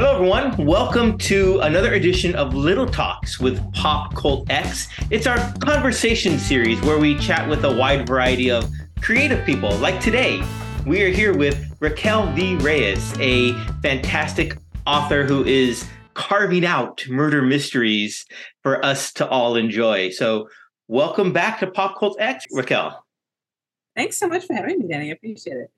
Hello, everyone. Welcome to another edition of Little Talks with PopCultX. It's our conversation series where we chat with a wide variety of creative people. Like today, we are here with Raquel V. Reyes, a fantastic author who is carving out murder mysteries for us to all enjoy. So, welcome back to PopCultX, Raquel. Thanks so much for having me, Danny. I appreciate it.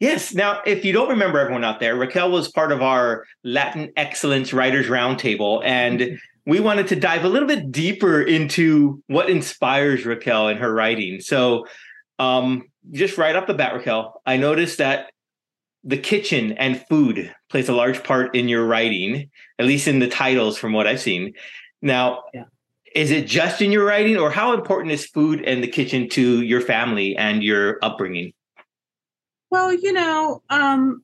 Yes. Now, if you don't remember everyone out there, Raquel was part of our Latin Excellence Writers Roundtable, and we wanted to dive a little bit deeper into what inspires Raquel in her writing. So, um, just right off the bat, Raquel, I noticed that the kitchen and food plays a large part in your writing, at least in the titles from what I've seen. Now, yeah. is it just in your writing, or how important is food and the kitchen to your family and your upbringing? Well, you know, um,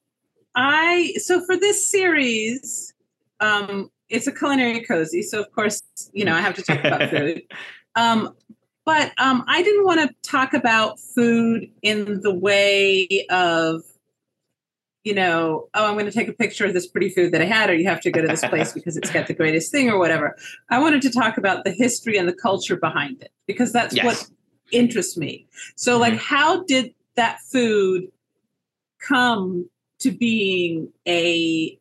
I so for this series, um, it's a culinary cozy, so of course, you know, I have to talk about food. Um, but um, I didn't want to talk about food in the way of, you know, oh, I'm going to take a picture of this pretty food that I had, or you have to go to this place because it's got the greatest thing, or whatever. I wanted to talk about the history and the culture behind it because that's yes. what interests me. So, mm-hmm. like, how did that food come to being a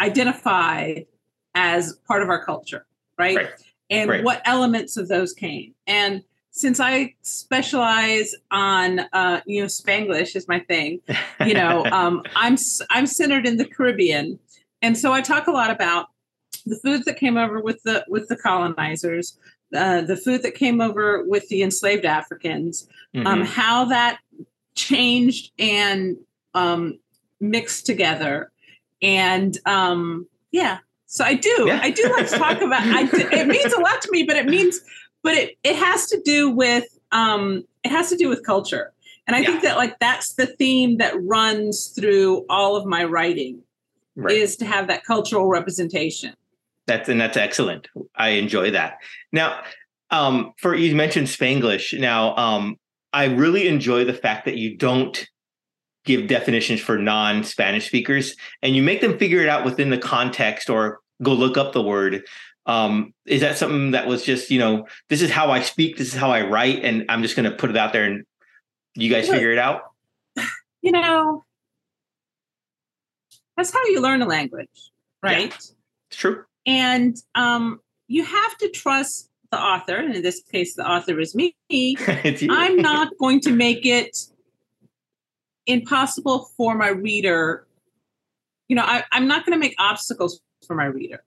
identified as part of our culture, right? right. And right. what elements of those came. And since I specialize on, uh, you know, Spanglish is my thing. You know, um, I'm I'm centered in the Caribbean, and so I talk a lot about the foods that came over with the with the colonizers, uh, the food that came over with the enslaved Africans, um, mm-hmm. um, how that changed and um, mixed together. And um, yeah, so I do. Yeah. I do like to talk about. I, it means a lot to me, but it means, but it it has to do with um, it has to do with culture. And I yeah. think that like that's the theme that runs through all of my writing right. is to have that cultural representation. That's and that's excellent. I enjoy that. Now, um, for you mentioned Spanglish. Now, um, I really enjoy the fact that you don't give definitions for non-Spanish speakers, and you make them figure it out within the context or go look up the word. Um, is that something that was just you know this is how I speak, this is how I write, and I'm just going to put it out there and you guys figure it out? You know, that's how you learn a language, right? Yeah, it's true. And um, you have to trust the author, and in this case, the author is me. I'm not going to make it impossible for my reader. You know, I, I'm not going to make obstacles for my reader.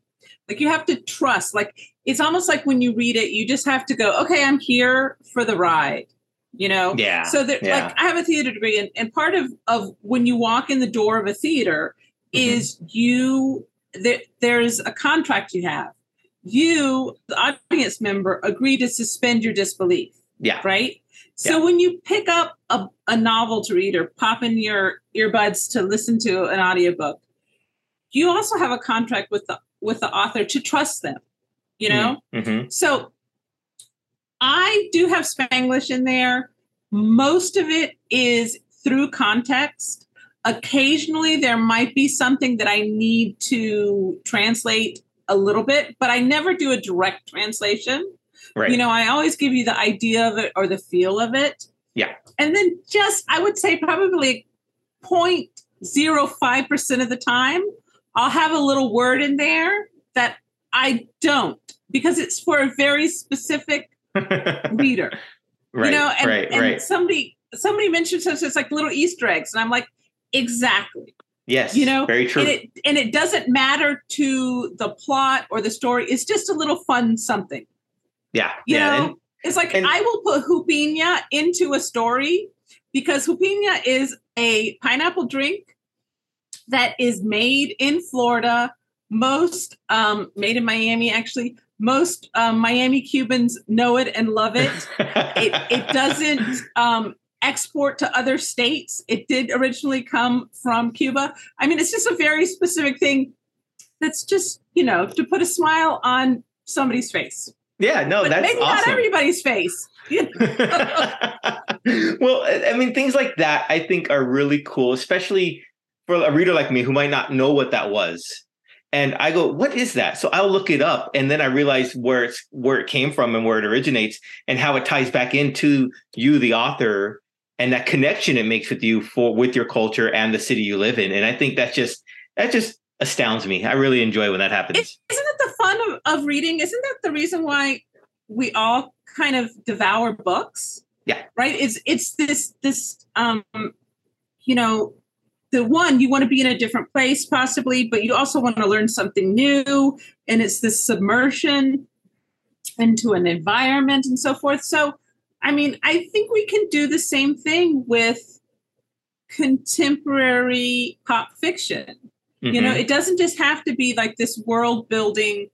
Like you have to trust. Like it's almost like when you read it, you just have to go, okay, I'm here for the ride. You know? Yeah. So that yeah. like I have a theater degree, and, and part of of when you walk in the door of a theater mm-hmm. is you there, there's a contract you have. You, the audience member, agree to suspend your disbelief. Yeah. Right. So yeah. when you pick up a, a novel to read or pop in your earbuds to listen to an audiobook, you also have a contract with the with the author to trust them. You know? Mm-hmm. mm-hmm. So I do have Spanglish in there. Most of it is through context. Occasionally there might be something that I need to translate a little bit, but I never do a direct translation. Right. You know, I always give you the idea of it or the feel of it. Yeah. And then just, I would say probably 0.05% of the time, I'll have a little word in there that I don't because it's for a very specific reader. Right. You know, and, right, and right. somebody somebody mentioned so it's like little Easter eggs. And I'm like, exactly. Yes. You know, very true. And it, and it doesn't matter to the plot or the story. It's just a little fun something. Yeah. You yeah. know, and, it's like and, I will put Jupiña into a story because Jupiña is a pineapple drink that is made in Florida. Most um, made in Miami, actually. Most um, Miami Cubans know it and love it. it, it doesn't um, export to other states. It did originally come from Cuba. I mean, it's just a very specific thing that's just, you know, to put a smile on somebody's face. Yeah, no, but that's maybe awesome. not everybody's face. well, I mean, things like that I think are really cool, especially for a reader like me who might not know what that was. and I go, "What is that?" So I'll look it up, and then I realize where it's where it came from and where it originates, and how it ties back into you, the author, and that connection it makes with you for with your culture and the city you live in. And I think that's just that just astounds me. I really enjoy when that happens. Isn't it the fun of, of reading? Isn't that the reason why we all kind of devour books? Yeah. Right. It's it's this this um you know the one you want to be in a different place possibly but you also want to learn something new and it's this submersion into an environment and so forth so i mean i think we can do the same thing with contemporary pop fiction mm-hmm. you know it doesn't just have to be like this world building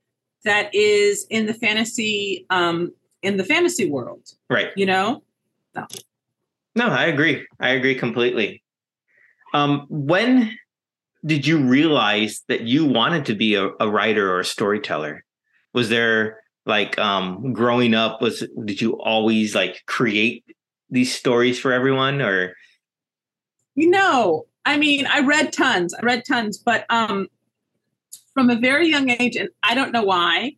that is in the fantasy um in the fantasy world right you know no no i agree i agree completely um, when did you realize that you wanted to be a, a writer or a storyteller? Was there like um, growing up? Was did you always like create these stories for everyone, or? You know, I mean, I read tons. I read tons, but um, from a very young age, and I don't know why,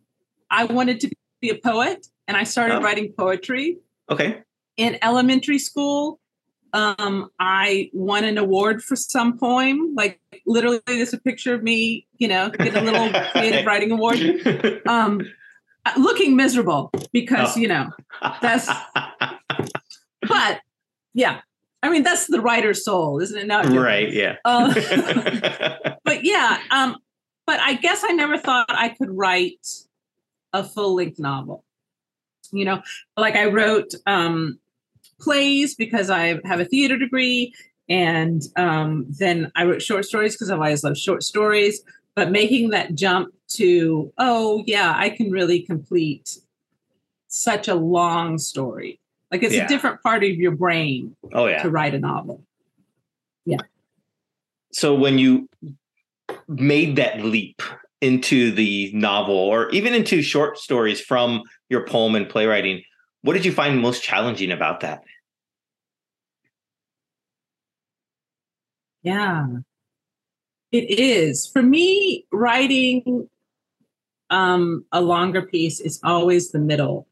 I wanted to be a poet, and I started oh. writing poetry. Okay. In elementary school, um, I won an award for some poem. Like literally, there's a picture of me, you know, getting a little creative writing award. Um, looking miserable because oh. you know that's. But yeah, I mean that's the writer's soul, isn't it? Not right. Yeah. Uh, but yeah, um, but I guess I never thought I could write a full length novel. You know, like I wrote um, plays because I have a theater degree. And um, then I wrote short stories because I've always loved short stories. But making that jump to, oh, yeah, I can really complete such a long story. Like it's yeah. a different part of your brain oh, yeah. to write a novel. Yeah. So when you made that leap into the novel or even into short stories from your poem and playwriting, what did you find most challenging about that? Yeah, it is. For me, writing um, a longer piece is always the middle,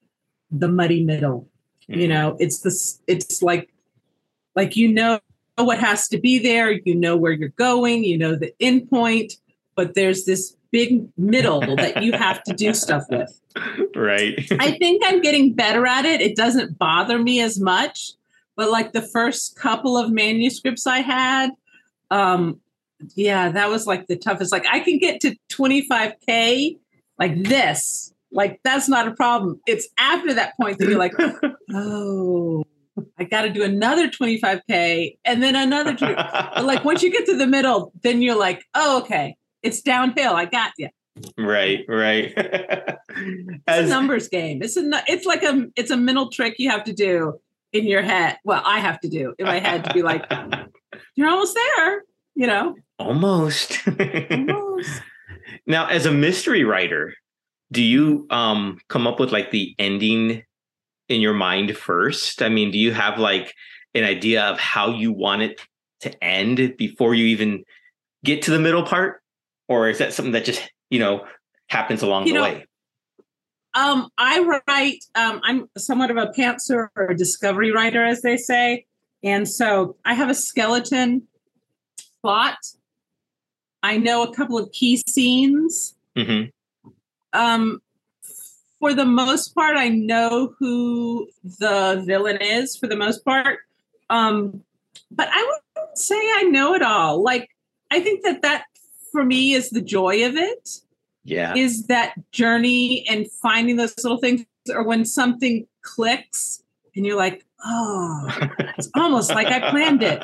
the muddy middle. Mm-hmm. You know, it's this. It's like, like you know what has to be there. You know where you're going. You know the end point, but there's this big middle that you have to do stuff with. Right. I think I'm getting better at it. It doesn't bother me as much. But like the first couple of manuscripts I had, um, yeah, that was like the toughest. Like I can get to 25K like this. Like that's not a problem. It's after that point that you're like, oh, I got to do another 25K and then another. 20. like once you get to the middle, then you're like, oh, okay, it's downhill. I got you. Right, right. it's As, a numbers game. It's a it's like a it's a mental trick you have to do in your head. Well, I have to do in my head to be like, you're almost there, you know. Almost. almost. Now, as a mystery writer, do you um come up with like the ending in your mind first? I mean, do you have like an idea of how you want it to end before you even get to the middle part? Or is that something that just, you know, happens along you the know, way? Um, I write, um, I'm somewhat of a pantser or a discovery writer, as they say. And so I have a skeleton plot. I know a couple of key scenes. Mm-hmm. Um, for the most part, I know who the villain is for the most part. Um, but I wouldn't say I know it all. Like, I think that that for me is the joy of it. Yeah. Is that journey and finding those little things, or when something clicks and you're like, oh, it's almost like I planned it.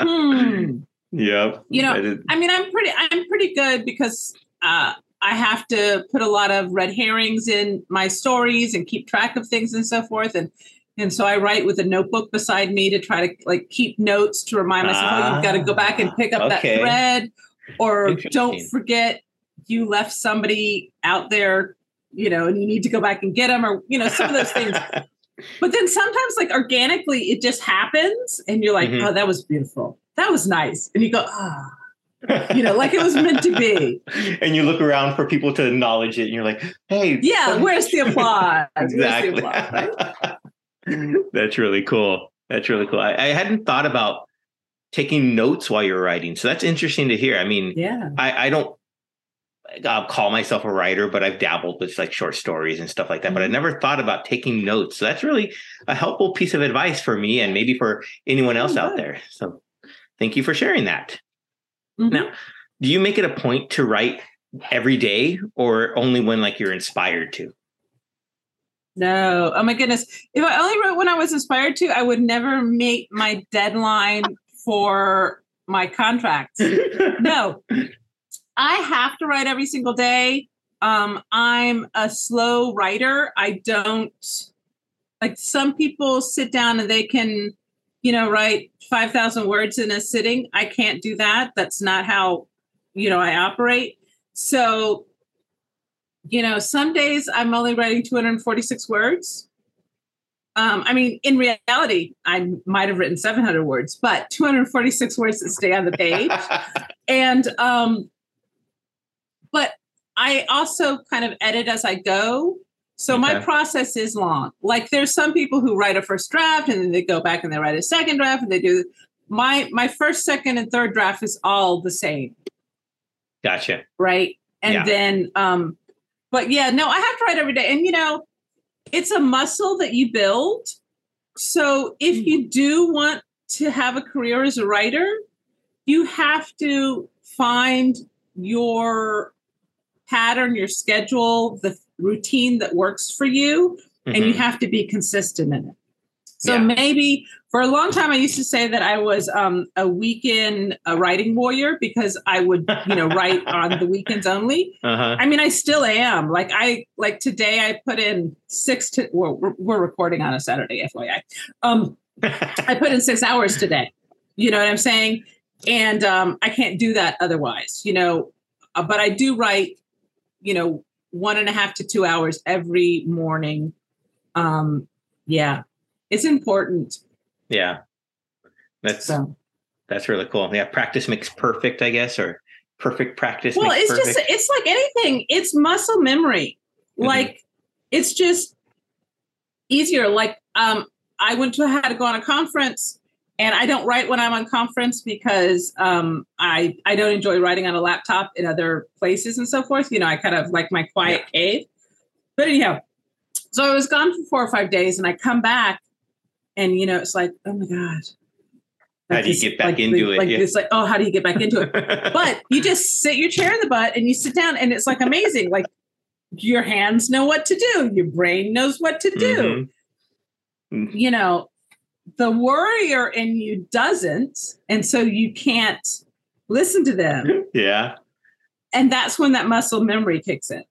Hmm. Yep. You know, I, I, mean, I'm pretty, I'm pretty good because uh, I have to put a lot of red herrings in my stories and keep track of things and so forth. And and so I write with a notebook beside me to try to like keep notes to remind myself, ah, oh, you've got to go back and pick up okay. that thread, or don't forget you left somebody out there, you know, and you need to go back and get them, or you know, some of those things. but then sometimes like organically it just happens and you're like mm-hmm. oh that was beautiful that was nice and you go ah oh. you know, like it was meant to be. And you look around for people to acknowledge it, and you're like, "Hey, yeah, where's the applause? exactly." The applause, right? that's really cool. That's really cool. I, I, hadn't thought about taking notes while you're writing, so that's interesting to hear. I mean, yeah, I, I don't I'll call myself a writer, but I've dabbled with like short stories and stuff like that. Mm-hmm. But I mm-hmm. never thought about taking notes. So that's really a helpful piece of advice for me and maybe for anyone else oh, out there. So thank you for sharing that. Mm-hmm. Now, do you make it a point to write every day or only when like you're inspired to? No. Oh my goodness. If I only wrote when I was inspired to, I would never meet my deadline for my contracts. no. I have to write every single day. Um, I'm a slow writer. I don't like some people sit down and they can, you know, write 5,000 words in a sitting. I can't do that. That's not how, you know, I operate. So, you know, some days I'm only writing 246 words. Um, I mean, in reality, I might have written 700 words, but 246 words that stay on the page. and um, but I also kind of edit as I go. So okay. my process is long. Like there's some people who write a first draft and then they go back and they write a second draft and they do my my first, second, and third draft is all the same. Gotcha. Right. And yeah. then um, but yeah, no, I have to write every day. And you know, it's a muscle that you build. So if hmm. you do want to have a career as a writer, you have to find your pattern, your schedule, the routine that works for you, mm-hmm. and you mm-hmm. have to be consistent in it. So yeah. maybe for a long time, I used to say that I was um, a weekend a writing warrior because I would, you know, write on the weekends only. Uh-huh. I mean, I still am. Like I like today, I put in six to. Well, we're, we're recording on a Saturday, FYI. Um, I put in six hours today. You know what I'm saying? And um, I can't do that otherwise. You know, uh, but I do write you know, one and a half to two hours every morning. Um, yeah, it's important. Yeah, that's so. that's really cool. Yeah, practice makes perfect, I guess, or perfect practice. Well, it's perfect. just it's like anything. It's muscle memory. Mm-hmm. Like it's just easier. Like um, I went to had to go on a conference and I don't write when I'm on conference because um, I I don't enjoy writing on a laptop in other places and so forth. You know, I kind of like my quiet yeah. cave. But anyhow, so I was gone for four or five days, and I come back, and you know, it's like, oh my god. Like how do you get back like, into it? Like yeah. it's like, oh, how do you get back into it? but you just sit your chair in the butt and you sit down, and it's like amazing. like your hands know what to do, your brain knows what to do. Mm-hmm. You know, the worrier in you doesn't and so you can't listen to them. Yeah. And that's when that muscle memory kicks in.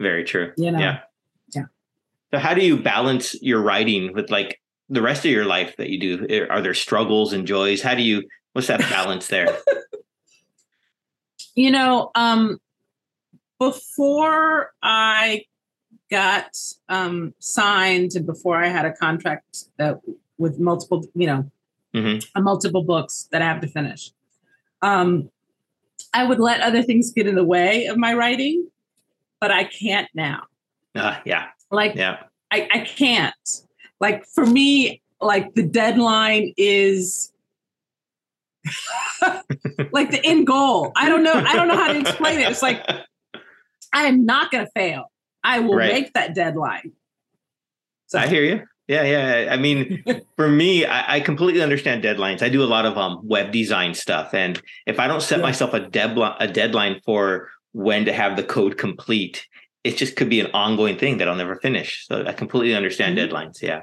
Very true. You know? Yeah. Yeah. So how do you balance your writing with like the rest of your life that you do? Are there struggles and joys? How do you what's that balance there? You know um before i got um signed and before i had a contract that with multiple, you know, mm-hmm. multiple books that I have to finish. Um, I would let other things get in the way of my writing, but I can't now. Uh, yeah. Like, yeah. I, I can't. Like, for me, like the deadline is like the end goal. I don't know. I don't know how to explain it. It's like, I am not going to fail. I will right. make that deadline. So, I hear you. Yeah, yeah. I mean, for me, I, I, completely understand deadlines. I do a lot of um, web design stuff, and if I don't set yeah. myself a deadline, a deadline for when to have the code complete, it just could be an ongoing thing that I'll never finish. So I completely understand mm-hmm. deadlines. Yeah.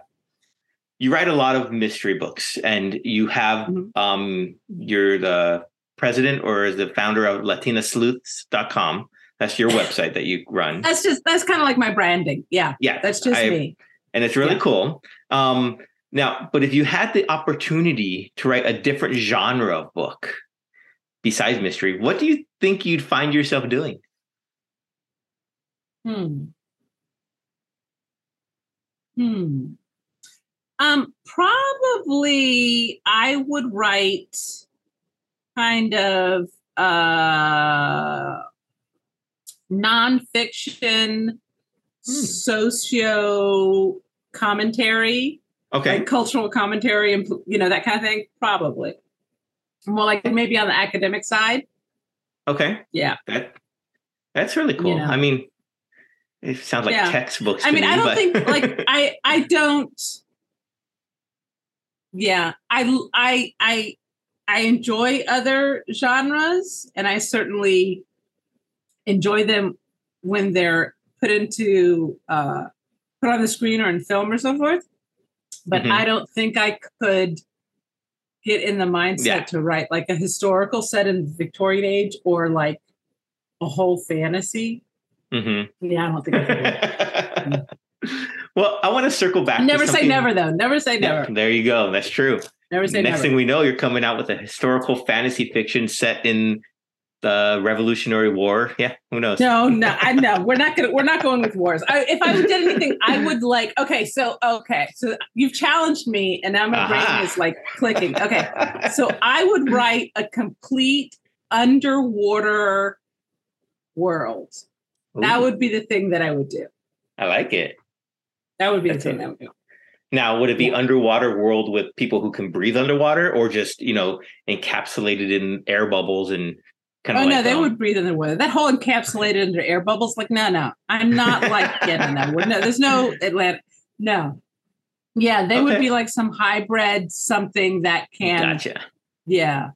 You write a lot of mystery books, and you have mm-hmm. um, you're the president or is the founder of LatinaSleuths.com. That's your website that you run. That's just that's kind of like my branding. Yeah. Yeah. That's just I, me and it's really yeah. cool. Um, now, but if you had the opportunity to write a different genre of book besides mystery, what do you think you'd find yourself doing? Hmm. Hmm. Um, probably I would write kind of uh, nonfiction, Hmm. socio commentary, Okay. like cultural commentary, and you know that kind of thing. Probably more like maybe on the academic side. Okay. Yeah. That that's really cool. know. I mean, it sounds like Yeah. textbooks. I mean, me, I don't but- think like I I don't. Yeah, I I I I enjoy other genres, and I certainly enjoy them when they're put into uh, put on the screen or in film or so forth. But Mhm. I don't think I could get in the mindset Yeah. to write like a historical set in the Victorian age or like a whole fantasy. Mm-hmm. Yeah, I don't think I could. well, I want to circle back. to Never say never, though. Never say Yeah, never. there you go. That's true. Never say Next never. thing we know, you're coming out with a historical fantasy fiction set in the Revolutionary War. Yeah, who knows? no, no, I know. We're not gonna. We're not going with wars. I, if I did anything, I would like. Okay, so okay, so you've challenged me, and now my Aha. brain is like clicking. Okay, so I would write a complete underwater world. That would be the thing that I would do. I like it. That would be That's the thing it. I would do. Now, would it be Yeah. underwater world with people who can breathe underwater, or just you know encapsulated in air bubbles and kind Oh of? no, like, they um, would breathe in the water. That whole encapsulated under air bubbles, like no, no, I'm not like getting that. No, there's no Atlantic. No, yeah, they would be like some hybrid something that can. Gotcha. Yeah,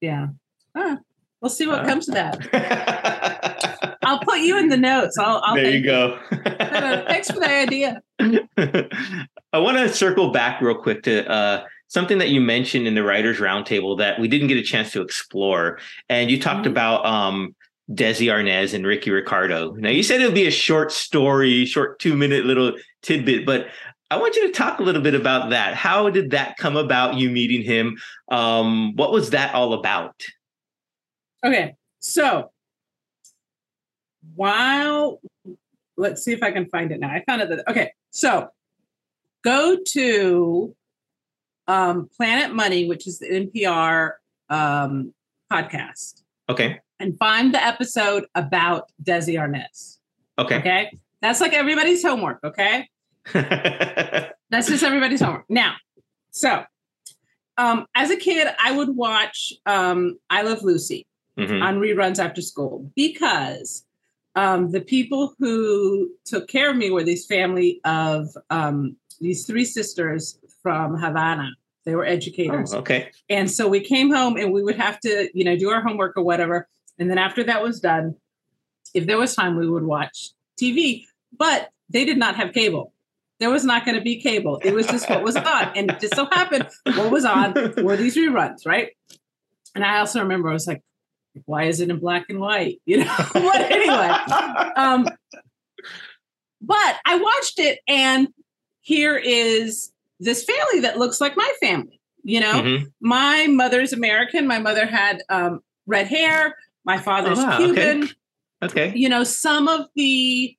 yeah. Huh. We'll see what Uh, comes to that. I'll put you in the notes. I'll. I'll there you go. Thanks for the idea. I want to circle back real quick to uh, something that you mentioned in the writers roundtable that we didn't get a chance to explore, and you talked Mhm. about um, Desi Arnaz and Ricky Ricardo. Now you said it would be a short story, short two minute little tidbit, but I want you to talk a little bit about that. How did that come about? You meeting him? Um, what was that all about? Okay, so while let's see if I can find it now. I found it. That, okay, so go to um, Planet Money, which is the NPR um, podcast, Okay. and find the episode about Desi Arnaz. Okay. Okay, that's like everybody's homework. Okay, that's just everybody's homework. Now, so um, as a kid, I would watch um, I Love Lucy Mhm. on reruns after school because um, the people who took care of me were these family of um, these three sisters from Havana. They were educators. Oh, okay. And so we came home and we would have to, you know, do our homework or whatever. And then after that was done, if there was time, we would watch TV. But they did not have cable. There was not going to be cable. It was just what was on. And it just so happened what was on were these reruns, right? And I also remember I was like, why is it in black and white? You know, but anyway. Um, but I watched it and here is this family that looks like my family, you know? Mhm. my mother's American. My mother had um, red hair. My father's Oh, wow. Cuban. Okay. You know, some of the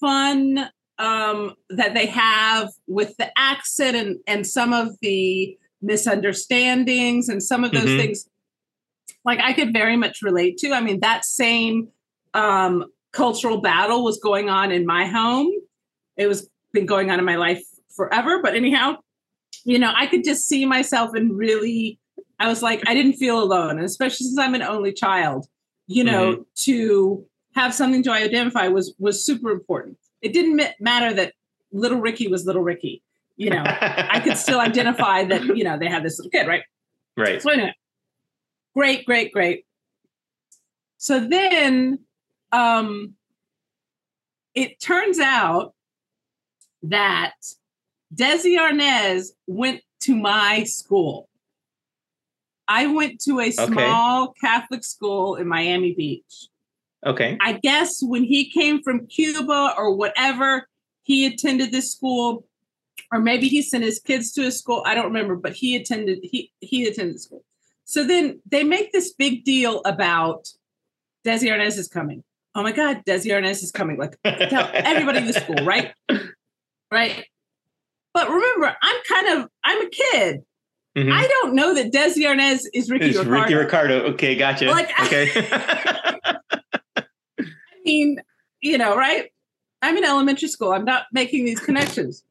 fun um, that they have with the accent and and some of the misunderstandings and some of those Mhm. things, like I could very much relate to. I mean, that same um, cultural battle was going on in my home. It was been going on in my life forever. But anyhow, you know, I could just see myself and really, I was like, I didn't feel alone, and especially since I'm an only child, you know, to have something to identify was was super important. It didn't ma- matter that little Ricky was little Ricky, you know. I could still identify that, you know, they had this little kid, right? right. So anyway, great, great, great. So then um it turns out that Desi Arnaz went to my school. I went to a small Catholic school in Miami Beach. Okay. I guess when he came from Cuba or whatever, he attended this school, or maybe he sent his kids to a school. I don't remember, but he attended he he attended school. So then they make this big deal about Desi Arnaz is coming. Oh my God, Desi Arnaz is coming. Like tell everybody in the school, right? Right. But remember, I'm kind of I'm a kid. Mm-hmm. I don't know that Desi Arnaz is Ricky it's Ricardo. Ricky Ricardo. Okay, gotcha. Like, okay. I mean, you know, right? I'm in elementary school. I'm not making these connections.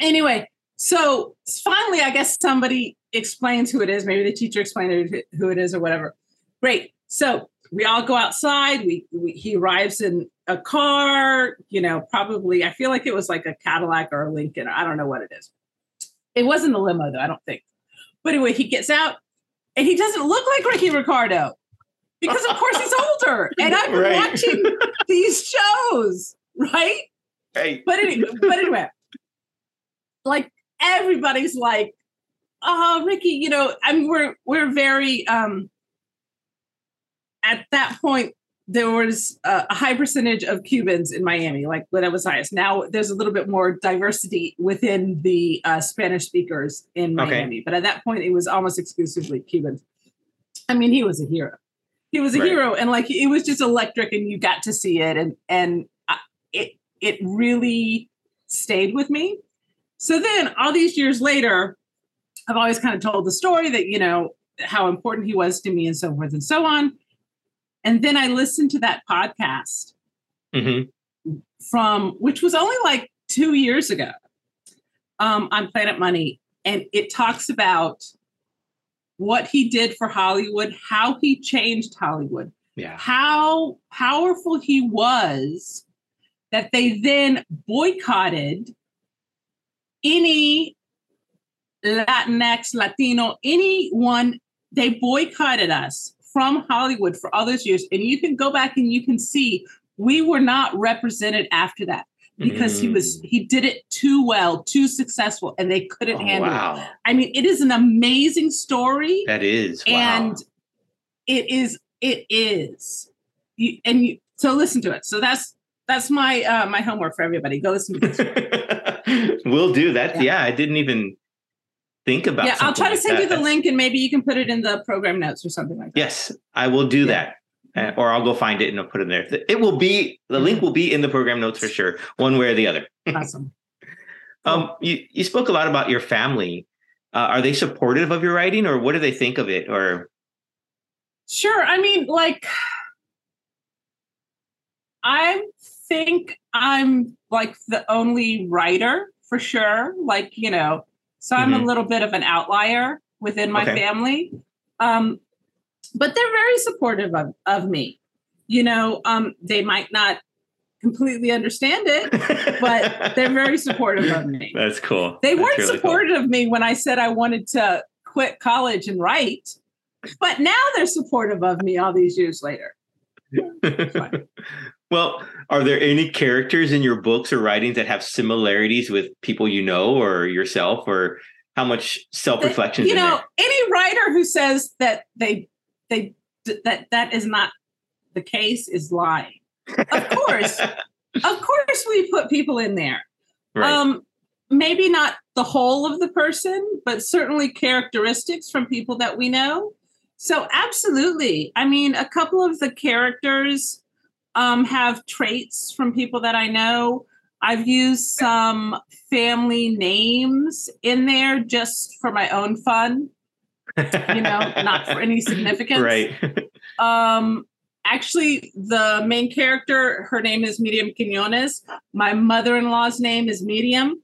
Anyway, so finally, I guess somebody explains who it is. Maybe the teacher explained who it is or whatever. Great. So we all go outside. We, we, he arrives in a car. You know, probably I feel like it was like a Cadillac or a Lincoln. I don't know what it is. It wasn't a limo though. I don't think. But anyway, he gets out and he doesn't look like Ricky Ricardo because of course he's older. And I've been right. watching these shows, right? Right. But anyway, but anyway, like everybody's like, oh, Ricky, you know, I mean, we're we're very um at that point there was a high percentage of Cubans in Miami, like when I was highest. Now there's a little bit more diversity within the uh, Spanish speakers in Miami, okay. but at that point it was almost exclusively Cubans. I mean, he was a hero. He was a right. hero, and like it was just electric, and you got to see it, and and it it really stayed with me. So then, all these years later, I've always kind of told the story that you know how important he was to me, and so forth and so on and then I listened to that podcast mm-hmm. from, which was only like two years ago um, on Planet Money. And it talks about what he did for Hollywood, how he changed Hollywood, yeah. how powerful he was that they then boycotted any Latinx, Latino, anyone, they boycotted us from Hollywood for all those years. And you can go back and you can see we were not represented after that because mm. he was mm. he did it too well, too successful, and they couldn't oh, handle wow. it. I mean, it is an amazing story. That is, wow. and it is it is. You, and you so listen to it. So that's that's my uh my homework for everybody. Go listen to this. we'll do that. Yeah. yeah, I didn't even think about. Yeah, I'll try to like send that. you the link, and maybe you can put it in the program notes or something like that. Yes, I will do yeah. that, uh, or I'll go find it and I'll put it in there. It will be the link will be in the program notes for sure, one way or the other. Awesome. um, you you spoke a lot about your family. Uh, are they supportive of your writing, or what do they think of it? Or sure, I mean, like I think I'm like the only writer for sure. Like you know, so I'm mm-hmm. a little bit of an outlier within my okay. family. Um, but they're very supportive of, of me. You know, um, they might not completely understand it, but they're very supportive of me. That's cool. They That's weren't really supportive cool. of me when I said I wanted to quit college and write, but now they're supportive of me all these years later. well, are there any characters in your books or writings that have similarities with people you know or yourself or how much self-reflection you know any writer who says that they they that that is not the case is lying. Of course. Of course we put people in there. Right. um maybe not the whole of the person but certainly characteristics from people that we know. So absolutely. I mean a couple of the characters um, have traits from people that I know. I've used some family names in there just for my own fun, you know, not for any significance. Right. um, actually, the main character, her name is Miriam Quinones. My mother in law's name is Miriam.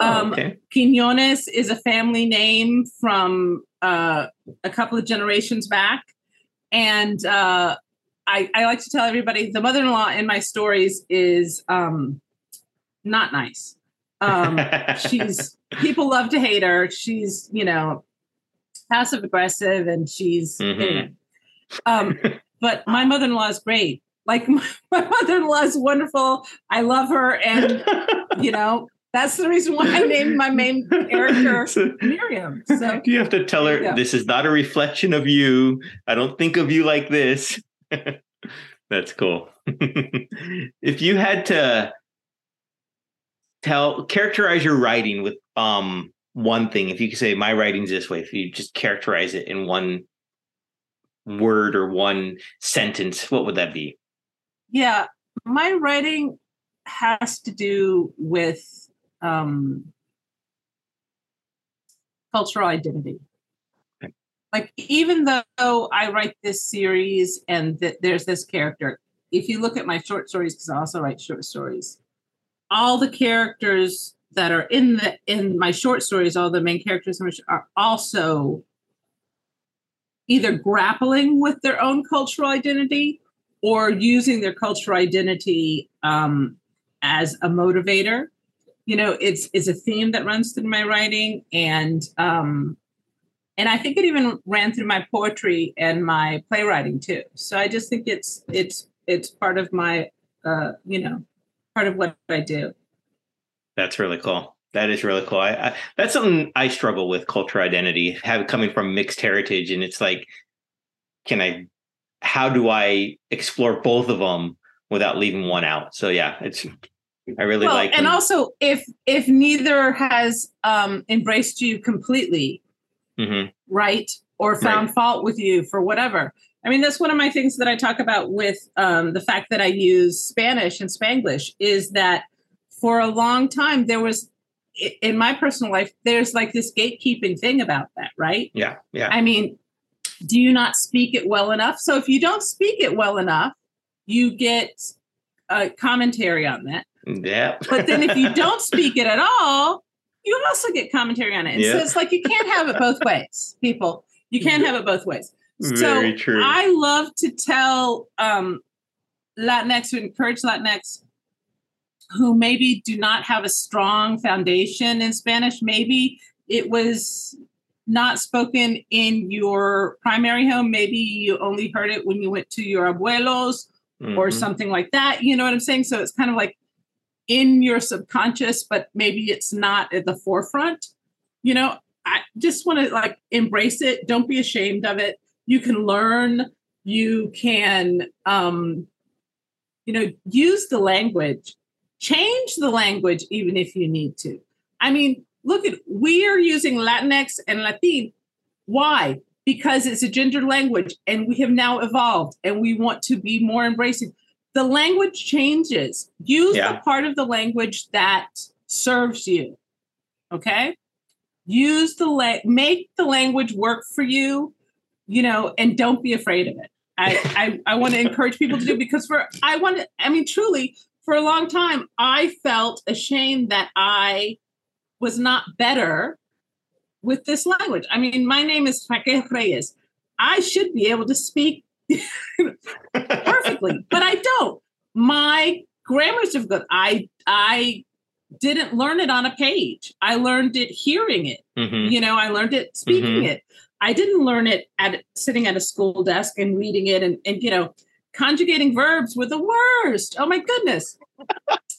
Oh, um, okay. Quinones is a family name from uh, a couple of generations back. And uh, I, I like to tell everybody the mother-in-law in my stories is um, not nice. Um, she's people love to hate her. She's you know passive aggressive and she's mm-hmm. um, but my mother-in-law is great. Like my, my mother-in-law is wonderful. I love her, and you know that's the reason why I named my main character so, Miriam. So you have to tell her this is not a reflection of you. I don't think of you like this. That's cool. if you had to tell characterize your writing with um one thing, if you could say my writing's this way, if you just characterize it in one word or one sentence, what would that be? Yeah, my writing has to do with um cultural identity. Like even though I write this series and th- there's this character, if you look at my short stories, because I also write short stories, all the characters that are in the in my short stories, all the main characters are also either grappling with their own cultural identity or using their cultural identity um, as a motivator. You know, it's it's a theme that runs through my writing, and um, and I think it even ran through my poetry and my playwriting too. So I just think it's it's it's part of my uh, you know part of what I do. That's really cool. That is really cool. I, I, that's something I struggle with cultural identity, have coming from mixed heritage, and it's like, can I? How do I explore both of them without leaving one out? So yeah, it's. I really well, like. And them. also, if if neither has um, embraced you completely, mm-hmm. right, or found right. fault with you for whatever. I mean, that's one of my things that I talk about with um, the fact that I use Spanish and Spanglish is that for a long time there was in my personal life, there's like this gatekeeping thing about that, right? Yeah. Yeah. I mean, do you not speak it well enough? So if you don't speak it well enough, you get a commentary on that. Yeah. but then if you don't speak it at all, you also get commentary on it. And yeah. so it's like you can't have it both ways, people. You can't have it both ways. Very so true. I love to tell um, Latinx to encourage Latinx who maybe do not have a strong foundation in Spanish. Maybe it was not spoken in your primary home. Maybe you only heard it when you went to your abuelos mm-hmm. or something like that. You know what I'm saying? So it's kind of like in your subconscious, but maybe it's not at the forefront. You know, I just want to like embrace it. Don't be ashamed of it. You can learn. You can, um, you know, use the language change the language even if you need to. I mean, look at we are using Latinx and Latine. Why? Because it's a gender language and we have now evolved and we want to be more embracing. The language changes. Use yeah. the part of the language that serves you. Okay? Use the la- make the language work for you, you know, and don't be afraid of it. I, I, I want to encourage people to do because for I want to, I mean, truly, for a long time, I felt ashamed that I was not better with this language. I mean, my name is Raquel Reyes. I should be able to speak perfectly, but I don't. My grammar is difficult. I I didn't learn it on a page. I learned it hearing it. Mm-hmm. You know, I learned it speaking mm-hmm. it. I didn't learn it at sitting at a school desk and reading it and, and you know, conjugating verbs were the worst. Oh my goodness.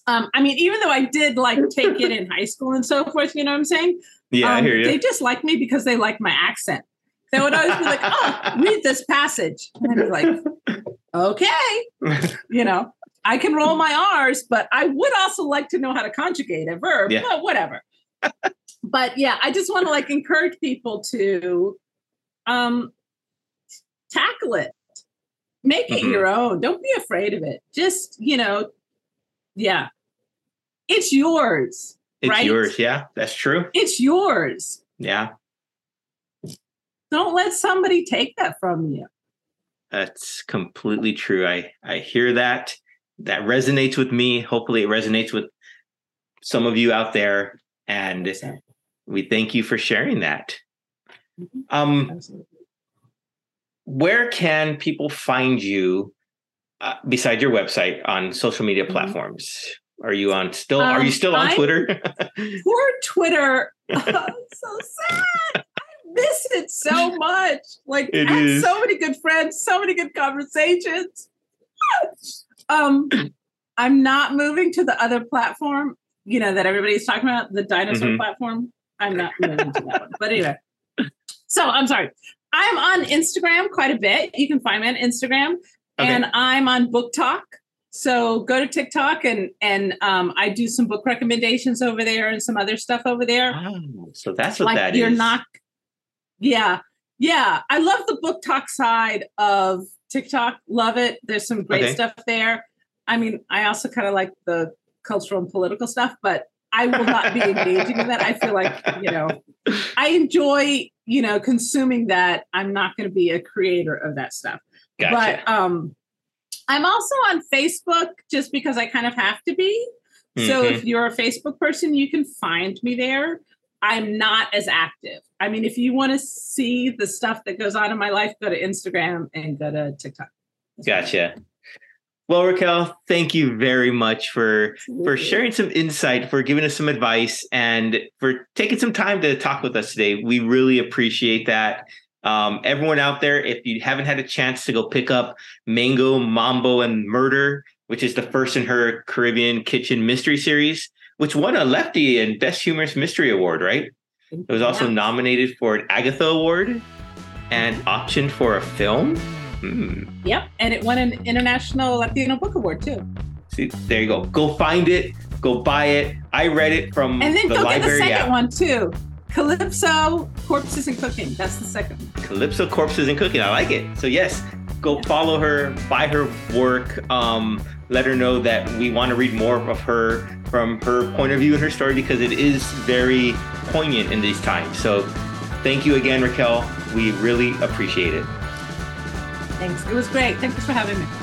Um, I mean, even though I did like take it in high school and so forth, you know what I'm saying? Yeah, um, I hear you. They just like me because they like my accent. They would always be like, "Oh, read this passage," and I'd be like, "Okay," you know. I can roll my R's, but I would also like to know how to conjugate a verb. Yeah. But whatever. but yeah, I just want to like encourage people to um tackle it make it mm-hmm. your own don't be afraid of it just you know yeah it's yours it's right? yours yeah that's true it's yours yeah don't let somebody take that from you that's completely true i i hear that that resonates with me hopefully it resonates with some of you out there and we thank you for sharing that mm-hmm. um Absolutely where can people find you uh, beside your website on social media mm-hmm. platforms? Are you on still? Um, are you um, still on I'm, Twitter? poor Twitter. so sad. Miss it so much. Like it I have so many good friends, so many good conversations. um, I'm not moving to the other platform. You know that everybody's talking about the dinosaur mm-hmm. platform. I'm not moving to that one. But anyway, so I'm sorry. I'm on Instagram quite a bit. You can find me on Instagram, okay. and I'm on BookTok. So go to TikTok and and um, I do some book recommendations over there and some other stuff over there. Oh, so that's what like that you're is. not. Yeah, yeah. I love the BookTok side of TikTok. Love it. There's some great okay. stuff there. I mean, I also kind of like the cultural and political stuff, but I will not be engaging in that. I feel like, you know, I enjoy, you know, consuming that. I'm not going to be a creator of that stuff. Gotcha. But um I'm also on Facebook just because I kind of have to be. So Mhm. if you're a Facebook person, you can find me there. I'm not as active. I mean, if you want to see the stuff that goes on in my life, go to Instagram and go to TikTok. Gotcha. Well, Raquel, thank you very much for for sharing some insight, for giving us some advice, and for taking some time to talk with us today. We really appreciate that. Um, everyone out there, if you haven't had a chance to go pick up Mango, Mambo, and Murder, which is the first in her Caribbean Kitchen Mystery Series, which won a Lefty and Best Humorous Mystery Award, right? It was also Yeah. nominated for an Agatha Award and optioned for a film. Hmm. Yep. And it won an International Latino Book Award too. See, there you go. Go find it. Go buy it. I read it from And then the go get the second app. one too. Calypso Corpses and Cooking. That's the second one. Calypso Corpses and Cooking. I like it. So yes, go follow her, buy her work. Um, let her know that we want to read more of her from her point of view and her story because it is very poignant in these times. So thank you again, Raquel. We really appreciate it. Thanks. It was great. Thanks for having me.